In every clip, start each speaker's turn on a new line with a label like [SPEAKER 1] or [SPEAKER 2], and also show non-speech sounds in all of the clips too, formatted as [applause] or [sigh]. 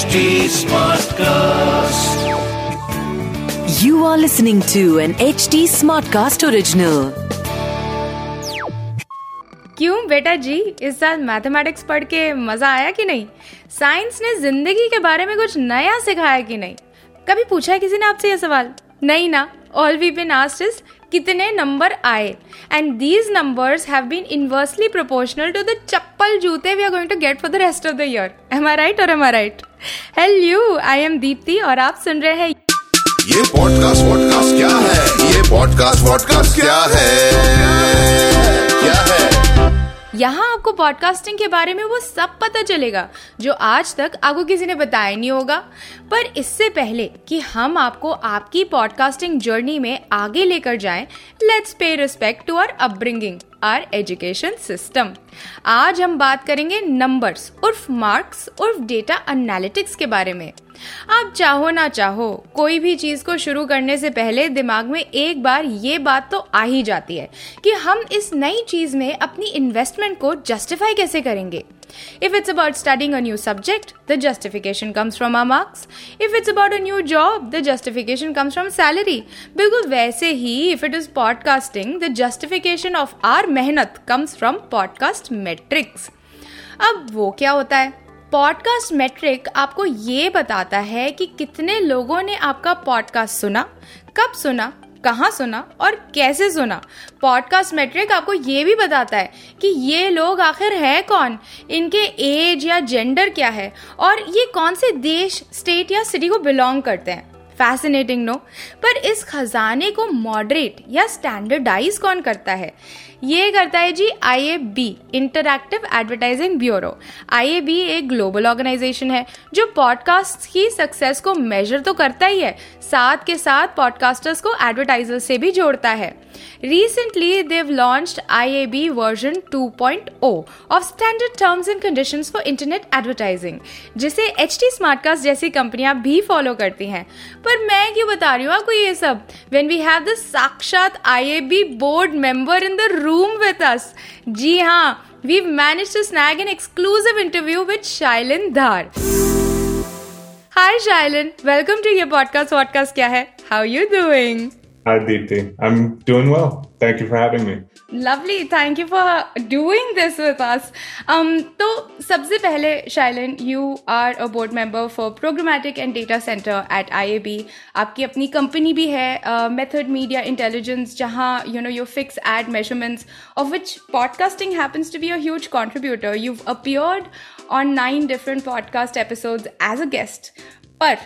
[SPEAKER 1] HD Smartcast.
[SPEAKER 2] You are listening to an HD Smartcast original.
[SPEAKER 3] क्यों बेटा जी इस साल मैथमेटिक्स पढ़ के मज़ा आया कि नहीं? साइंस ने ज़िंदगी के बारे में कुछ नया सिखाया कि नहीं? कभी पूछा है किसी ने आपसे यह सवाल? नहीं ना। ऑल वी बिन इज़ कितने नंबर आए? And these numbers have been inversely proportional to the चप्पल जूते we are going to get for the rest of the year am I right और am I right hello I am Deepti और आप सुन रहे हैं
[SPEAKER 4] ये podcast vodcast क्या है? ये पॉडकास्ट वॉडकास्ट क्या है? क्या है?
[SPEAKER 3] यहाँ आपको पॉडकास्टिंग के बारे में वो सब पता चलेगा जो आज तक आपको किसी ने बताया नहीं होगा। पर इससे पहले कि हम आपको आपकी पॉडकास्टिंग जर्नी में आगे लेकर जाएँ, let's pay respect to our upbringing our education system आज हम बात करेंगे नंबर्स उर्फ़ मार्क्स उर्फ़ डेटा एनालिटिक्स के बारे में। आप चाहो ना चाहो, कोई भी चीज़ को शुरू करने से पहले दिमाग में एक बार ये बात तो आ ही जाती है कि हम इस नई चीज़ में अपनी इन्वेस्टमेंट को जस्टिफाई कैसे करेंगे? If it's about studying a new subject the justification comes from our marks if it's about a new job the justification comes from salary बिल्कुल वैसे ही if it is podcasting the justification of our मेहनत comes from podcast metrics अब वो क्या होता है? Podcast metric आपको ये बताता है कि कितने लोगों ने आपका पॉडकास्ट सुना, कब सुना, कहाँ सुना और कैसे सुना। पॉडकास्ट मेट्रिक आपको ये भी बताता है कि ये लोग आखिर है कौन, इनके एज या जेंडर क्या है और ये कौन से देश, स्टेट या सिटी को बिलोंग करते हैं। फैसिनेटिंग नो पर इस खजाने को मॉडरेट या स्टैंडर्डाइज कौन करता है? ये करता है जी I A B interactive advertising bureau I A B एक ग्लोबल ऑर्गेनाइजेशन है जो पॉडकास्ट की सक्सेस को मेजर तो करता ही है साथ के साथ पॉडकास्टर्स को एडवर्टाइजर से भी जोड़ता है। Recently, they've launched IAB version 2.0 of standard terms and conditions for internet advertising, जिसे एच टी स्मार्टकास्ट जैसी कंपनियाँ भी फॉलो करती हैं। पर मैं क्यों बता रही हूँ आपको ये सब वेन वी हैव द साक्षात IAB board member in the room with us जी हाँ we've managed to snag an exclusive interview with Shailin Dhar. Hi Shailin, welcome to your podcast. Podcast क्या है? How are you doing?
[SPEAKER 5] Hi, Deepthi. I'm doing well. Thank you for having me.
[SPEAKER 3] Lovely. Thank you for doing this with us. Um, तो सबसे पहले Shailin you are a board member for programmatic and data centre at I आपकी अपनी कंपनी भी है method media intelligence जहाँ you know you fix ad measurements of which podcasting happens to be a huge contributor you appeared on nine different podcast episodes as a guest पर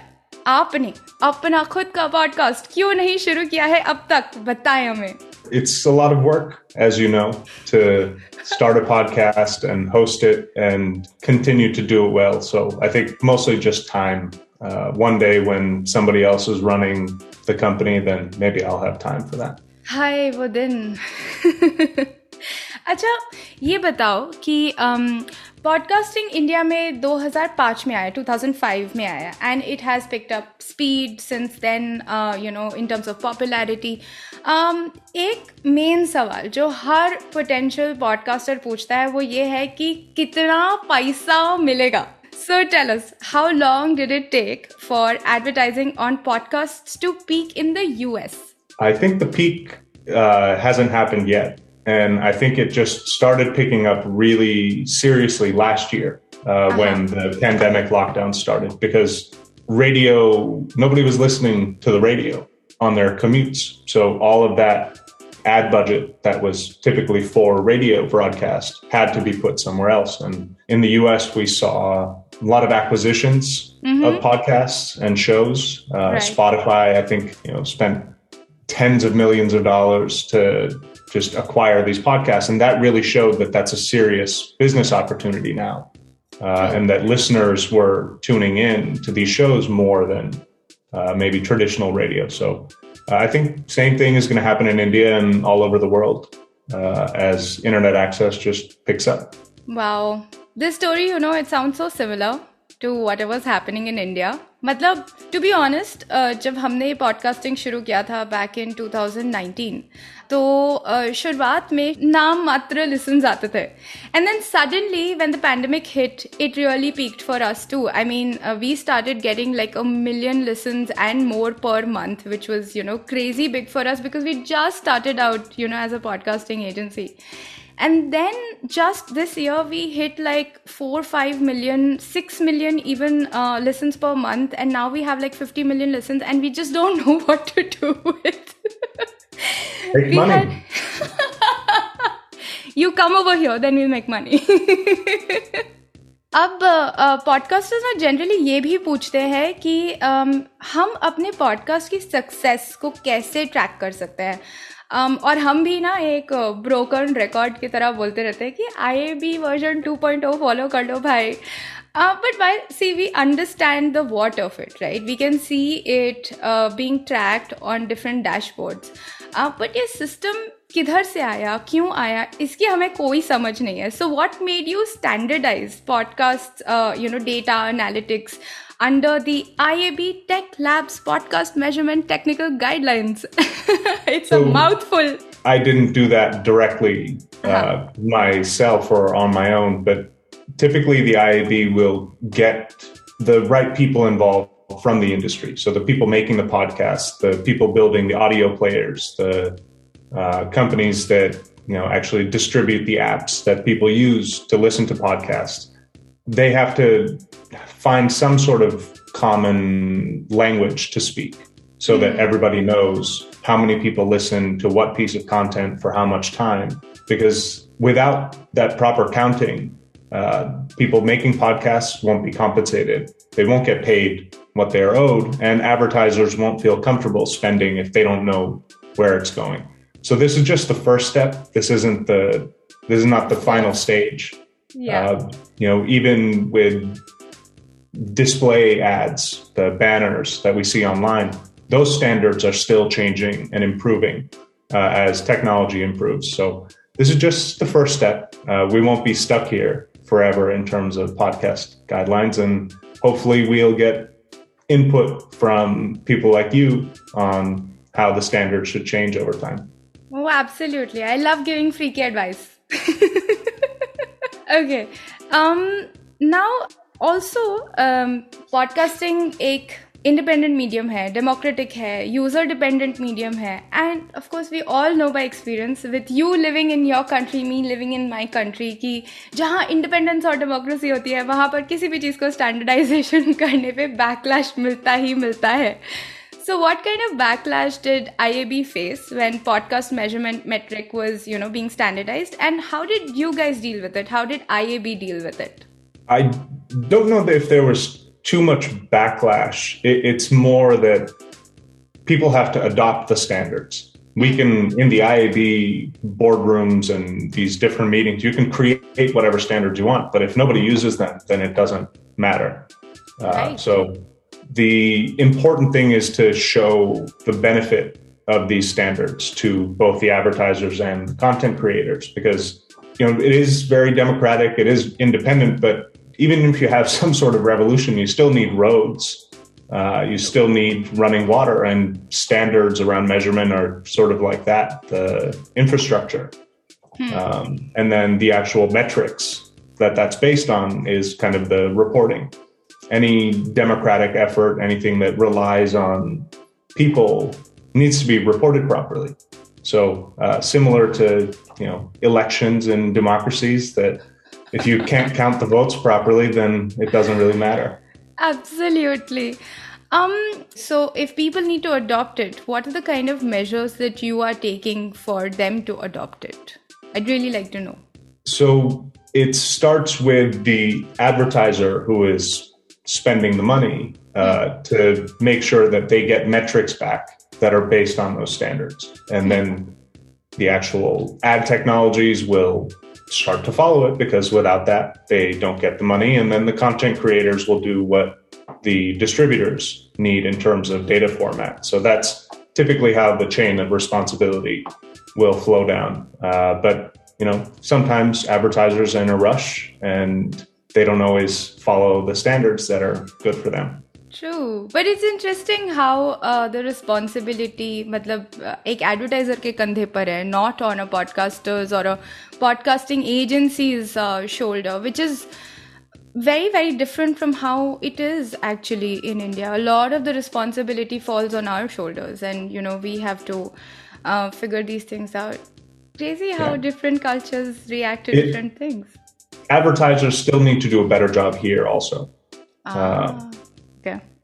[SPEAKER 3] आपने अपना खुद का पॉडकास्ट क्यों नहीं शुरू किया है? अब तक बताएँ हमें।
[SPEAKER 5] It's a lot of work, as you know, to start a podcast and host it and continue to do it well. So I think mostly just time. Uh, one day when somebody else is running the company, then maybe I'll have time for that.
[SPEAKER 3] हाय वो दिन [laughs] अच्छा ये बताओ कि podcasting India में 2005 में आया 2005 में आया and it has picked up speed since then you know in terms of popularity एक मेन सवाल जो हर पोटेंशियल पॉडकास्टर पूछता है वो ये है कि कितना पैसा मिलेगा? So tell us how long did it take for advertising on podcast to peak in the US
[SPEAKER 5] I think the peak hasn't And I think it just started picking up really seriously last year uh, uh-huh. when the pandemic lockdown started because radio, nobody was listening to the radio on their commutes. So all of that ad budget that was typically for radio broadcast had to be put somewhere else. And in the US, we saw a lot of acquisitions mm-hmm. of podcasts and shows. Uh, right. Spotify, I think, you know, spent tens of millions of dollars to just acquire these podcasts. And that really showed that that's a serious business opportunity now. Uh, and that listeners were tuning in to these shows more than uh, maybe traditional radio. So uh, I think same thing is going to happen in India and all over the world uh, as internet access just picks up.
[SPEAKER 3] Wow. This story, you know, it sounds so similar to whatever's happening in India. मतलब to be honest जब हमने podcasting शुरू किया था back in 2019 तो शुरुआत में नाम मात्र लिसन आते थे. And then suddenly when the pandemic hit it really peaked for us too I mean we started getting like a million listen and more per month which was you know crazy big for us because we just started out you know as a podcasting agency and then just this year we hit like four five million six million even listen per month and now we have like fifty million listen and we just don't know what to do with
[SPEAKER 5] Make
[SPEAKER 3] We
[SPEAKER 5] money. [laughs]
[SPEAKER 3] you come over here then we'll make money. [laughs] अब podcasters ना generally ये भी पूछते हैं कि um, हम अपने podcast की सक्सेस को कैसे ट्रैक कर सकते हैं? Um, और हम भी ना एक ब्रोकन रिकॉर्ड की तरह बोलते रहते हैं कि आई बी वर्जन 2.0 फॉलो कर लो भाई। Uh, but while see we understand the what of it right we can see it uh, being tracked on different dashboards uh, but ये system किधर से आया क्यों आया इसकी हमें कोई समझ नहीं है so what made you standardise podcast you know data analytics under the IAB Tech Labs podcast measurement technical guidelines. [laughs] it's a
[SPEAKER 5] So-
[SPEAKER 3] mouthful.
[SPEAKER 5] I didn't do that directly uh, myself or on my own, but typically the IAB will get the right people involved from the industry. So the people making the podcast, the people building the audio players, the uh, companies that you know actually distribute the apps that people use to listen to podcasts. They have to find some sort of common language to speak so that everybody knows how many people listen to what piece of content for how much time. Because without that proper counting, uh, people making podcasts won't be compensated. They won't get paid what they're owed, and advertisers won't feel comfortable spending if they don't know where it's going. So this is just the first step. This isn't the this is not the final stage.
[SPEAKER 3] Yeah.
[SPEAKER 5] Uh, you know, even with display ads, the banners that we see online, those standards are still changing and improving uh, as technology improves. So this is just the first step. Uh, we won't be stuck here forever in terms of podcast guidelines, and hopefully we'll get input from people like you on how the standards should change over time.
[SPEAKER 3] Oh, absolutely. I love giving freaky advice. [laughs] okay. Um now also um podcasting एक independent medium है democratic है user dependent medium है and of course we all know by experience with you living in your country me living in my country कि जहाँ independence और democracy होती है वहाँ पर किसी भी चीज़ को standardization करने पे backlash मिलता ही मिलता है so what kind of backlash did IAB face when podcast measurement metric was, you know, being standardized and how did you guys deal with it? How did IAB deal with it?
[SPEAKER 5] I don't know if there was too much backlash. It, it's more that people have to adopt the standards. We can, in the IAB boardrooms and these different meetings, you can create whatever standards you want, but if nobody uses them, then it doesn't matter. Uh,
[SPEAKER 3] Right.
[SPEAKER 5] So the important thing is to show the benefit of these standards to both the advertisers and content creators because you know it is very democratic it is independent but even if you have [laughs] some sort of revolution you still need roads. Uh, you still need running water and standards around measurement are sort of like that the infrastructure. Um, and then the actual metrics that that's based on is kind of the reporting. Any democratic effort anything that relies on people needs to be reported properly. So uh, similar to you know elections in democracies that if you can't count the votes properly then it doesn't really matter
[SPEAKER 3] Absolutely. Um, so if people need to adopt it, what are the kind of measures that you are taking for them to adopt it? I'd really like to know.
[SPEAKER 5] So it starts with the advertiser who is spending the money uh, to make sure that they get metrics back that are based on those standards. And then the actual ad technologies will start to follow it because without that, they don't get the money. And then the content creators will do what the distributors need in terms of data format. So that's typically how the chain of responsibility will flow down. Uh, but you know, sometimes advertisers are in a rush and they don't always follow the standards that are good for them.
[SPEAKER 3] True, but it's interesting how uh, the responsibility, मतलब uh, एक advertiser के कंधे पर है, not on a podcaster's or a podcasting agency's uh, shoulder, which is very very different from how it is actually in India. A lot of the responsibility falls on our shoulders, and you know we have to uh, figure these things out. Crazy how
[SPEAKER 5] Yeah.
[SPEAKER 3] different cultures react to
[SPEAKER 5] It-
[SPEAKER 3] different things.
[SPEAKER 5] Advertisers still need to do a better job here also.
[SPEAKER 3] Ah, okay.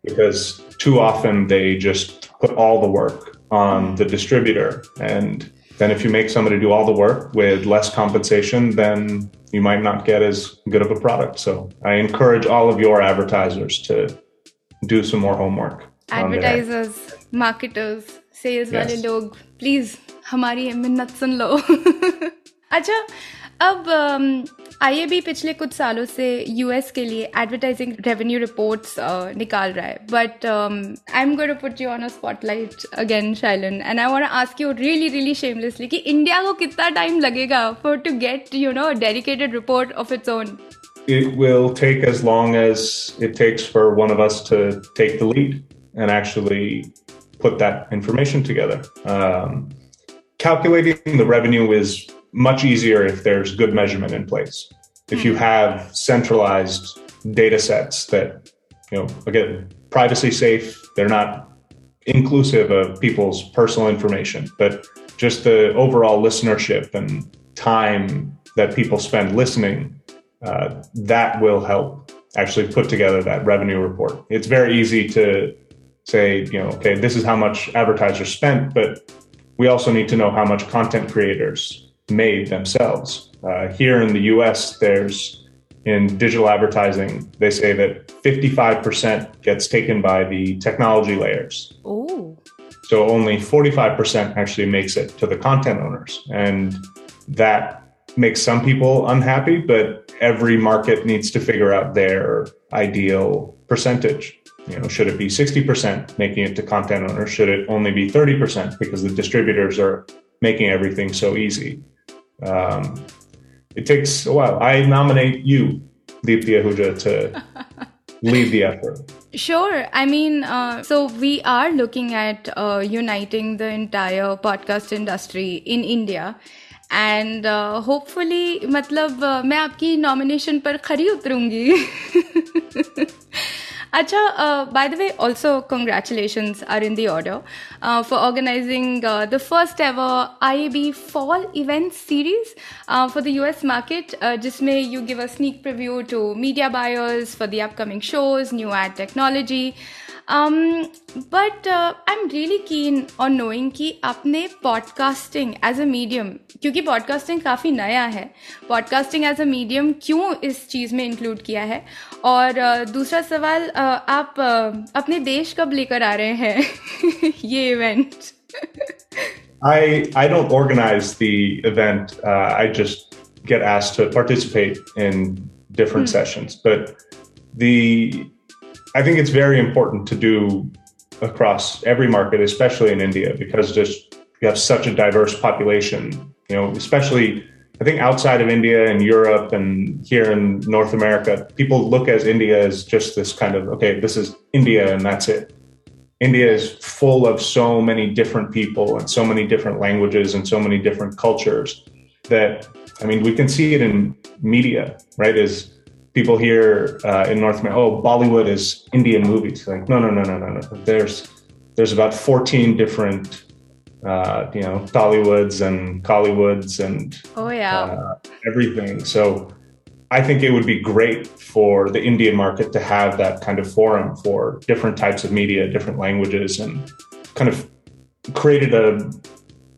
[SPEAKER 5] because too often they just put all the work on the distributor and then if you make somebody do all the work with less compensation then you might not get as good of a product so i encourage all of your advertisers to do some more homework on their-
[SPEAKER 3] advertisers marketers sales वाले
[SPEAKER 5] Yes.
[SPEAKER 3] लोग please हमारी मिन्नत सुन लो [laughs] अच्छा अब आई भी पिछले कुछ सालों से यूएस के लिए एडवर्टाइजिंग रेवेन्यू रिपोर्ट्स निकाल रहा है but I am going to put you on a spotlight again Shailene and I want to ask you really really shamelessly कि इंडिया को कितना टाइम लगेगा for to get you know dedicated report of its own
[SPEAKER 5] it will take as long as it takes for one of us to take the lead and actually put that information together. Um, calculating the revenue is much easier if there's good measurement in place. If you have centralized data sets that, you know, again, privacy safe, they're not inclusive of people's personal information, but just the overall listenership and time that people spend listening uh, that will help actually put together that revenue report. It's very easy to say, you know, okay, this is how much advertisers spent, but we also need to know how much content creators made themselves. Uh, here in the US, there's in digital advertising, they say that 55% gets taken by the technology layers.
[SPEAKER 3] Oh
[SPEAKER 5] So only 45% actually makes it to the content owners. And that makes some people unhappy, but every market needs to figure out their ideal percentage. You know, should it be 60% making it to content owners? Should it only be 30% because the distributors are making everything so easy? Um, it takes a while. I nominate you, Deepthi Ahuja, to lead [laughs] the effort.
[SPEAKER 3] Sure. I mean, uh, so we are looking at uh, uniting the entire podcast industry in India. And hopefully मतलब uh, मैं आपकी nomination पर खरी उतरूंगी अच्छा by the way also congratulation are in order for organising the first ever I B fall event series for the U S market जिसमें you give a sneak preview to media buyers for the upcoming shows new ad technology but I am really keen on knowing कि आपने podcasting as a medium क्योंकि podcasting काफ़ी नया है। Podcasting as a medium क्यों इस चीज़ में include किया है? और uh, दूसरा सवाल uh, आप uh, अपने देश कब लेकर आ रहे हैं [laughs] ये event
[SPEAKER 5] I I don't organize the event. Uh, I just get asked to participate in different sessions. But the I think it's very important to do across every market, especially in India, because just you have such a diverse population. You know, especially I think outside of India and Europe and here in North America, people look as India as just this kind of okay, this is India and that's it. India is full of so many different people and so many different languages and so many different cultures that I mean we can see it in media, right? As people here uh, in North America, oh, Bollywood is Indian movies. Like, no, no, no, no, no, no. There's there's about 14 different, uh, you know, Tollywoods and Kollywoods and
[SPEAKER 3] oh yeah
[SPEAKER 5] uh, everything. So I think it would be great for the Indian market to have that kind of forum for different types of media, different languages, and kind of created a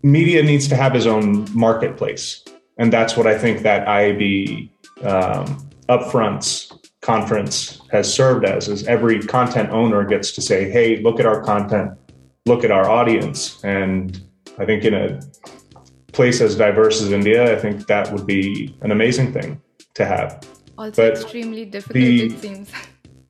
[SPEAKER 5] media needs to have his own marketplace. And that's what I think that IAB um, upfronts conference has served as is every content owner gets to say, hey, look at our content, look at our audience. And I think in a place as diverse as India, I think that would be an amazing thing to have.
[SPEAKER 3] also
[SPEAKER 5] but
[SPEAKER 3] extremely difficult
[SPEAKER 5] the-
[SPEAKER 3] it seems [laughs]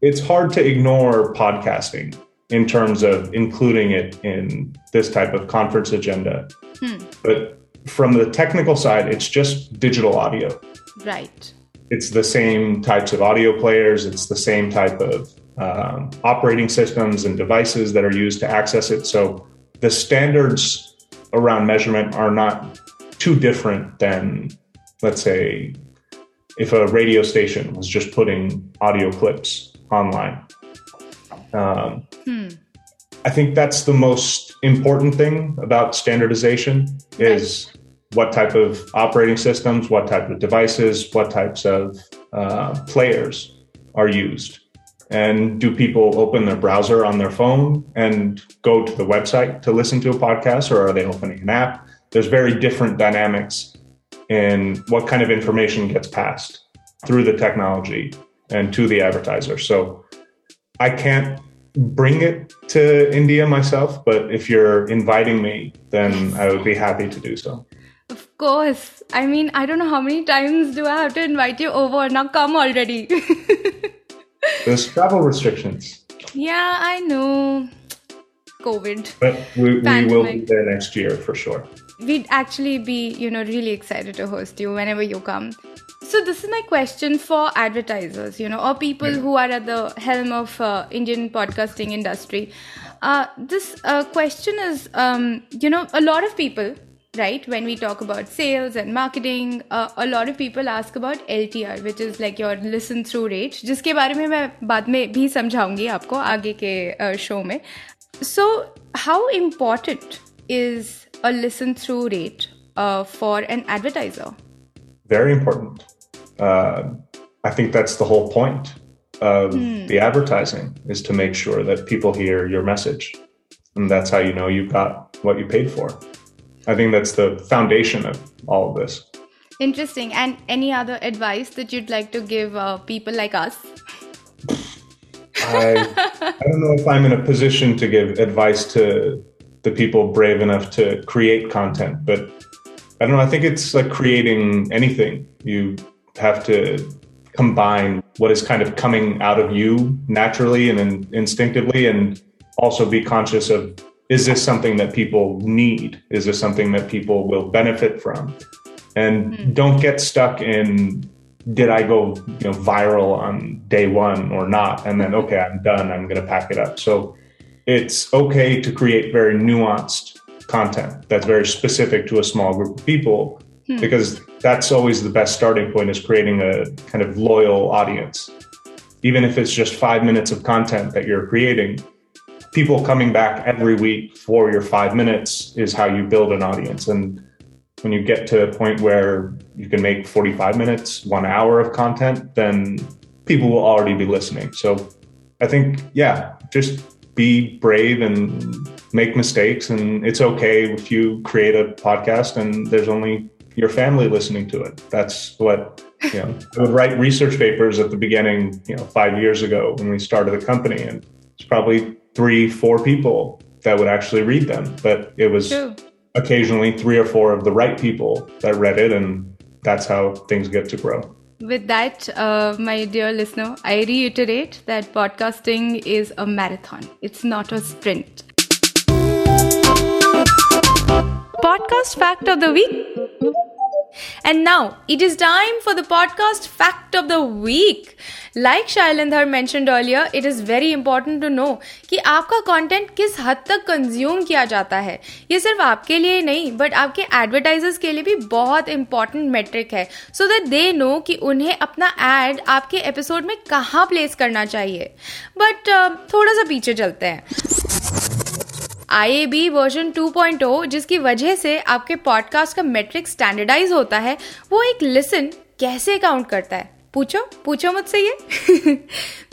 [SPEAKER 5] It's hard to ignore podcasting in terms of including it in this type of conference agenda. Hmm. But from the technical side, it's just digital audio.
[SPEAKER 3] right
[SPEAKER 5] It's the same types of audio players, it's the same type of um, operating systems and devices that are used to access it. So the standards around measurement are not too different than, let's say, if a radio station was just putting audio clips online. Um, I think that's the most important thing about standardization is what type of operating systems, what type of devices, what types of uh, players are used. And do people open their browser on their phone and go to the website to listen to a podcast, or are they opening an app? There's very different dynamics in what kind of information gets passed through the technology and to the advertiser. So I can't bring it to India myself, but if you're inviting me, then I would be happy to do so.
[SPEAKER 3] Of course. I mean, I don't know how many times do I have to invite you over. Now come already. [laughs]
[SPEAKER 5] There's travel restrictions,
[SPEAKER 3] yeah, I know. COVID.
[SPEAKER 5] but we, we will be there next year for sure.
[SPEAKER 3] We'd actually be, you know, really excited to host you whenever you come. So this is my question for advertisers, you know, or people who are at the helm of uh, Indian podcasting industry. Uh, this uh, question is, um, you know, a lot of people, right? When we talk about sales and marketing, uh, a lot of people ask about LTR, which is like your listen through rate, जिसके बारे में मैं बाद में भी समझाऊंगी आपको आगे के शो में. So how important is a listen through rate uh, for an advertiser?
[SPEAKER 5] Very important. Uh, I think that's the whole point of the advertising is to make sure that people hear your message. And that's how you know you've got what you paid for. I think that's the foundation of all of this.
[SPEAKER 3] Interesting. And any other advice that you'd like to give uh, people like us?
[SPEAKER 5] I, I don't know if I'm in a position to give advice to the people brave enough to create content, but I don't know. I think it's like creating anything. You have to combine what is kind of coming out of you naturally and in, instinctively, and also be conscious of is this something that people need? Is this something that people will benefit from? And hmm. don't get stuck in did I go you know viral on day one or not? And then okay, I'm done. I'm going to pack it up. So it's okay to create very nuanced content that's very specific to a small group of people hmm. because that's always the best starting point is creating a kind of loyal audience even if it's just five minutes of content that you're creating people coming back every week for your five minutes is how you build an audience. And when you get to a point where you can make 45 minutes one hour of content then people will already be listening. So i think yeah just be brave and make mistakes. And it's okay if you create a podcast and there's only your family listening to it. That's what you know i would write research papers at the beginning you know five years ago when we started the company. And it's probably three four people that would actually read them but it was
[SPEAKER 3] True.
[SPEAKER 5] occasionally three or four of the right people that read it and that's how things get to grow
[SPEAKER 3] With that, uh, my dear listener, I reiterate that podcasting is a marathon, it's not a sprint. Podcast fact of the week. And now it is time for the podcast fact of the week. Like Shailendhar mentioned earlier, it is very important to know कि आपका content किस हद तक consume किया जाता है। ये सिर्फ़ आपके लिए नहीं बट आपके एडवर्टाइजर्स के लिए भी बहुत इंपॉर्टेंट मेट्रिक है। सो दैट दे नो कि उन्हें अपना एड आपके एपिसोड में कहाँ प्लेस करना चाहिए। बट थोड़ा सा पीछे चलते हैं। आई ए बी वर्जन 2.0 जिसकी वजह से आपके पॉडकास्ट का मेट्रिक स्टैंडर्डाइज होता है, वो एक लिसन कैसे काउंट करता है? पूछो पूछो मुझसे ये।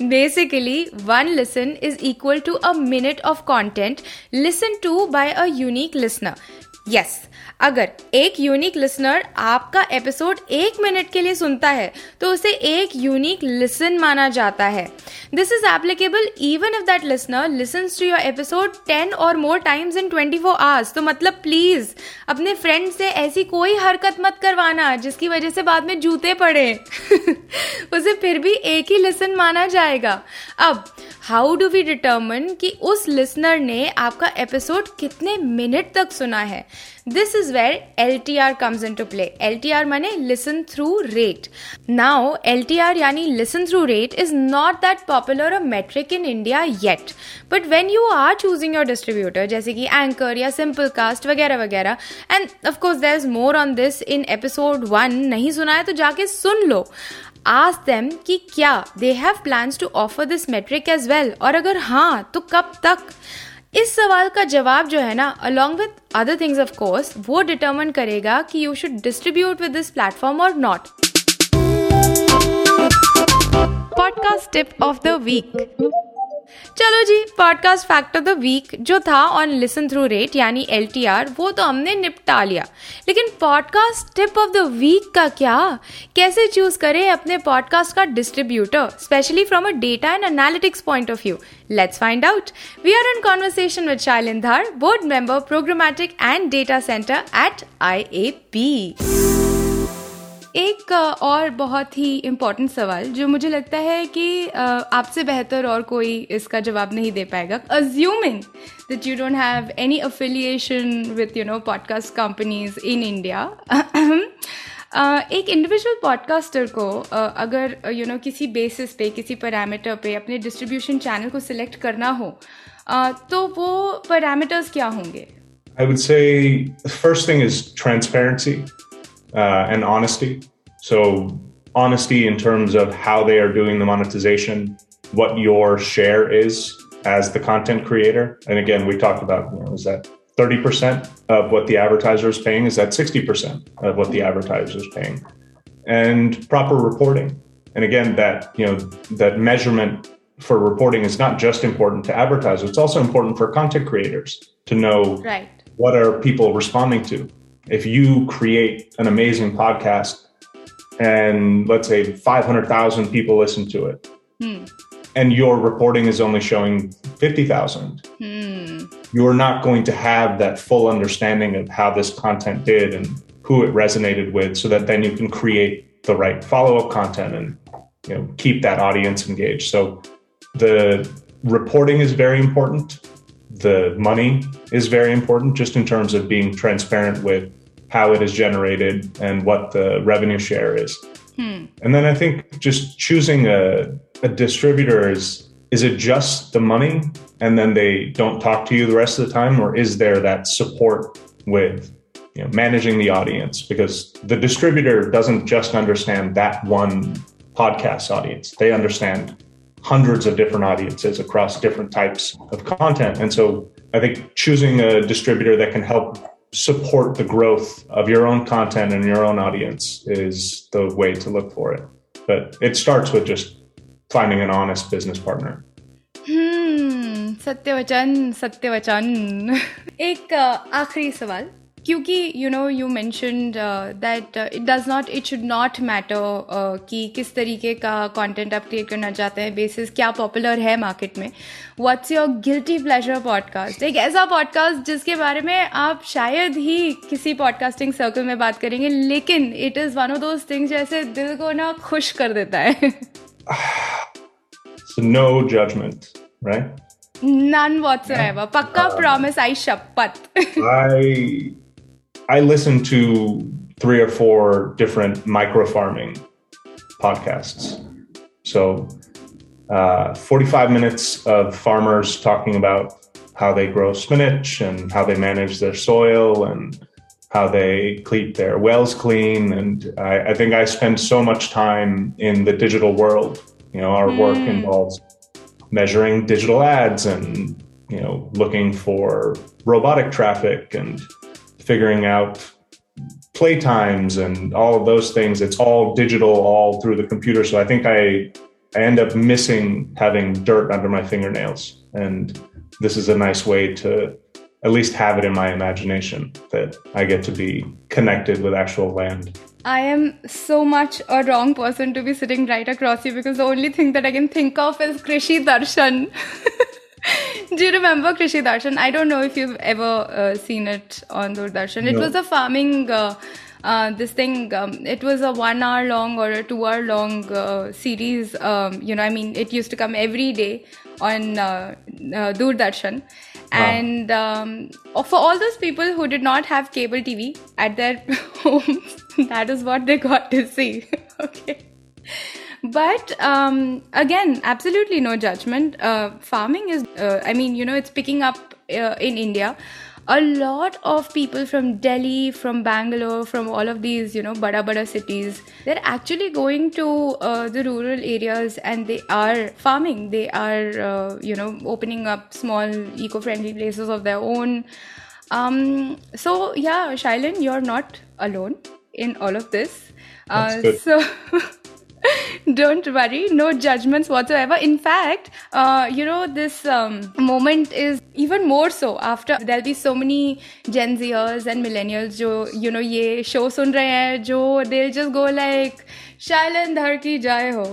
[SPEAKER 3] Basically one listen is equal to a minute of content listen to by a unique listener yes अगर एक यूनिक लिसनर आपका एपिसोड एक मिनट के लिए सुनता है तो उसे एक यूनिक लिसन माना जाता है। This is applicable even if that listener listens to your episode ten or more times in twenty four hours तो मतलब प्लीज़ अपने फ्रेंड से ऐसी कोई हरकत मत करवाना, जिसकी वजह से बाद में जूते पड़े। [laughs] उसे फिर भी एक ही लिसन माना जाएगा। अब हाउ डू वी डिटर्मन कि उस लिसनर ने आपका एपिसोड कितने मिनट तक सुना है? This is where L T R comes into play L T R माने listen through rate now L T R यानी listen through rate is not that popular a metric in India yet but when you are choosing your distributor जैसे कि Anchor या Simplecast वगैरह वगैरह and of course there is more on this in episode one नहीं सुना है तो जाके सुन लो। Ask देम कि क्या they have plans to offer this metric as well और अगर हाँ तो कब तक? इस सवाल का जवाब जो है ना along with other things of course वो डिटर्मन करेगा कि you should distribute with this platform और not podcast tip of the week चलो जी podcast fact of the week जो था ऑन लिसन थ्रू रेट यानी एलटीआर वो तो हमने निपटा लिया। लेकिन podcast tip of the week का क्या? कैसे चूज़ करें अपने पॉडकास्ट का distributor specially from a data and analytics point of view let's find out we are in conversation with Shailin Dhar board member programmatic and data center at I A P एक और बहुत ही important सवाल, जो मुझे लगता है कि आपसे बेहतर और कोई इसका जवाब नहीं दे पाएगा assuming that you don't have any affiliation with you know podcast companies in India एक इंडिविजुअल पॉडकास्टर को अगर यू नो किसी बेसिस पे, किसी पैरामीटर पे अपने डिस्ट्रीब्यूशन चैनल को सिलेक्ट करना हो तो वो पैरामीटर्स क्या होंगे
[SPEAKER 5] आई say the first thing is transparency. Uh, and honesty. So, honesty in terms of how they are doing the monetization, what your share is as the content creator. And again, we talked about you know, is that 30% of what the advertiser is paying? Is that 60% of what the advertiser is paying? And proper reporting. And again, that you know that measurement for reporting is not just important to advertisers; it's also important for content creators to know
[SPEAKER 3] right.
[SPEAKER 5] what are people responding to if you create an amazing podcast and let's say 500,000 people listen to it hmm. and your reporting is only showing 50,000 hmm. you're not going to have that full understanding of how this content did and who it resonated with so that then you can create the right follow-up content and you know keep that audience engaged so the reporting is very important the money is very important just in terms of being transparent with how it is generated and what the revenue share is. Hmm. And then I think just choosing a, a distributor is is it just the money and then they don't talk to you the rest of the time or is there that support with you know, managing the audience because the distributor doesn't just understand that one podcast audience they understand hundreds of different audiences across different types of content and so i think choosing a distributor that can help support the growth of your own content and your own audience is the way to look for it. But it starts with just finding an honest business partner.
[SPEAKER 3] Hmm, सत्यवचन सत्यवचन एक आखिरी सवाल क्योंकि you know you mentioned that it does not it should not matter कि किस तरीके का content आप create करना चाहते हैं बेसिस क्या पॉपुलर है मार्केट में। What's your guilty pleasure podcast एक ऐसा पॉडकास्ट जिसके बारे में आप शायद ही किसी पॉडकास्टिंग सर्कल में बात करेंगे लेकिन it is one of those things जैसे दिल को ना खुश कर देता है। [laughs]
[SPEAKER 5] So no judgment right?
[SPEAKER 3] None whatsoever. Pakka um, promise i shapat
[SPEAKER 5] i I listen to three or four different micro farming podcasts. So, uh, 45 minutes of farmers talking about how they grow spinach and how they manage their soil and how they keep their wells clean. And I, I think I spend so much time in the digital world. You know, our mm. work involves measuring digital ads and, you know, looking for robotic traffic and figuring out playtimes and all of those things. It's all digital, all through the computer. So I think I, I end up missing having dirt under my fingernails. And this is a nice way to at least have it in my imagination that I get to be connected with actual land.
[SPEAKER 3] I am so much a wrong person to be sitting right across you because the only thing that I can think of is Krishi Darshan. [laughs] [laughs] Do you remember Krishi Darshan? I don't know if you've ever uh, seen it on Doordarshan. It was a farming uh, uh, this thing um, it was a one hour long or a two hour long uh, series um, you know i mean it used to come every day on uh, uh, doordarshan and um, for all those people who did not have cable tv at their [laughs] homes that is what they got to see. [laughs] Okay but um, again absolutely no judgment. Uh, farming is uh, i mean you know it's picking up uh, in india. A lot of people from delhi from bangalore from all of these you know bada bada cities they're actually going to uh, the rural areas and they are farming. They are uh, you know opening up small eco-friendly places of their own. Um, so yeah shailin you're not alone in all of this.
[SPEAKER 5] That's
[SPEAKER 3] uh,
[SPEAKER 5] good.
[SPEAKER 3] so [laughs] [laughs] don't worry no judgments whatsoever. In fact uh, you know this um, moment is even more so after there'll be so many gen zers and millennials jo you know ye show sun rahe hain jo they'll just go like shailin dhar ki jai ho.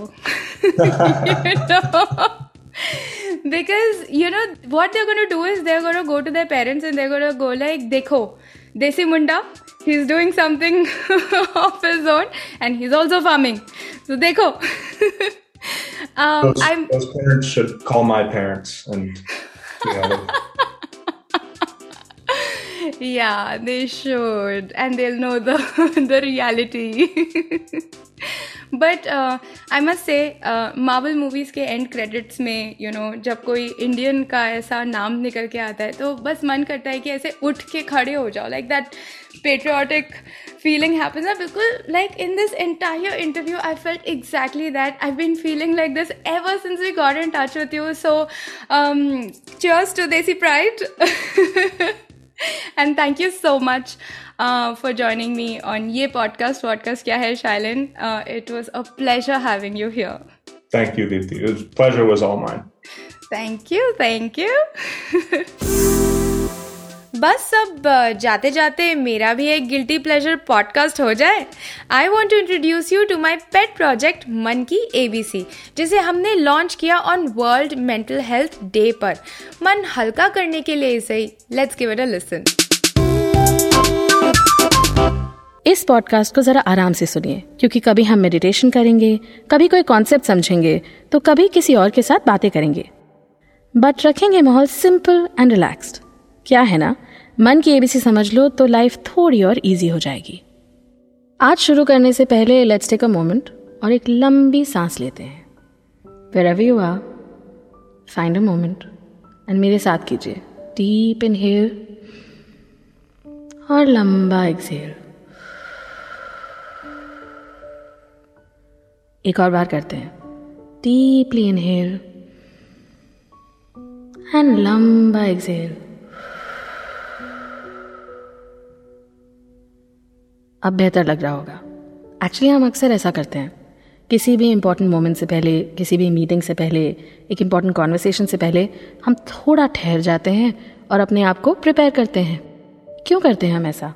[SPEAKER 3] [laughs] [laughs] Because you know what they're going to do is they're going to go to their parents and they're going to go like dekho desi munda he's doing something [laughs] of his own and he's also farming. So dekho [laughs] um,
[SPEAKER 5] Those,
[SPEAKER 3] i'm
[SPEAKER 5] those parents should call my parents and you know, [laughs]
[SPEAKER 3] yeah they should. And they'll know the the reality but I must say Marvel movies के end credits में you you know know, जब कोई Indian का ऐसा नाम निकल के आता है तो बस मन करता है कि ऐसे उठ के खड़े हो जाओ। Like that patriotic feeling happens ना। बिल्कुल like in this entire interview I felt exactly that I been feeling like this ever since we got in touch with you so cheers to desi pride [laughs] and thank you so much uh, for joining me on Ye Podcast. Podcast Kya Hai Shailin? Uh, it was a pleasure having you here.
[SPEAKER 5] Thank you, Deepthi. It was, pleasure was all mine.
[SPEAKER 3] Thank you. Thank you. [laughs] बस अब जाते जाते मेरा भी एक guilty pleasure podcast हो जाए। I want to introduce you to my pet project Man Ki ABC जिसे हमने लॉन्च किया on world mental health day पर। मन हल्का करने के लिए इसे let's give it a listen
[SPEAKER 6] इस पॉडकास्ट को जरा आराम से सुनिए, क्योंकि कभी हम मेडिटेशन करेंगे, कभी कोई कॉन्सेप्ट समझेंगे तो कभी किसी और के साथ बातें करेंगे। बट रखेंगे माहौल सिंपल एंड रिलैक्स्ड क्या है ना? मन की एबीसी समझ लो तो लाइफ थोड़ी और इजी हो जाएगी। आज शुरू करने से पहले लेट्स टेक अ मोमेंट और एक लंबी सांस लेते हैं। Wherever you are find a moment and मेरे साथ कीजिए। डीप इनहेल और लंबा एक्सहेल एक और बार करते हैं। डीपली इनहेल एंड लंबा एक्सहेल अब बेहतर लग रहा होगा। एक्चुअली हम अक्सर ऐसा करते हैं। किसी भी इंपॉर्टेंट मोमेंट से पहले, किसी भी मीटिंग से पहले, एक इंपॉर्टेंट कॉन्वर्सेशन से पहले, हम थोड़ा ठहर जाते हैं और अपने आप को प्रिपेयर करते हैं। क्यों करते हैं हम ऐसा?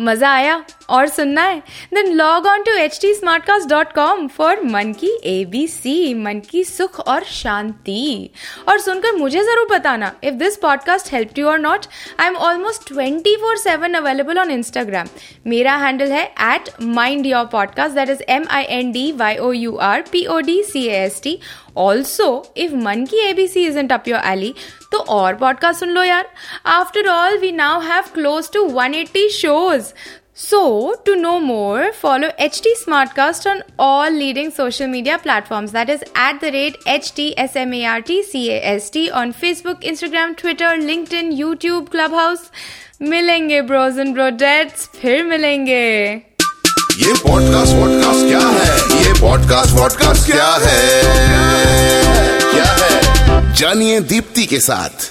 [SPEAKER 3] मज़ा आया। और सुनना है? Then log on to H T smart cast dot com for Man Ki A B C मन की सुख और शांति। और सुनकर मुझे ज़रूर बताना if this podcast help you और not I am almost twenty four seven available on Instagram मेरा हैंडल है at mind your podcast that is M I N D Y O U R P O D C S T also if Man Ki ABC is up your alley तो और podcast सुन लो यार। After all we now have close to one 180 shows So, to know more, follow HT Smartcast on all leading social media platforms. That is at the rate HTSMARTCAST on Facebook, Instagram, Twitter, LinkedIn, YouTube, Clubhouse. मिलेंगे bros and brodates फिर मिलेंगे
[SPEAKER 4] ये podcast vodcast क्या है ये podcast vodcast क्या है क्या है जानिए दीप्ति के साथ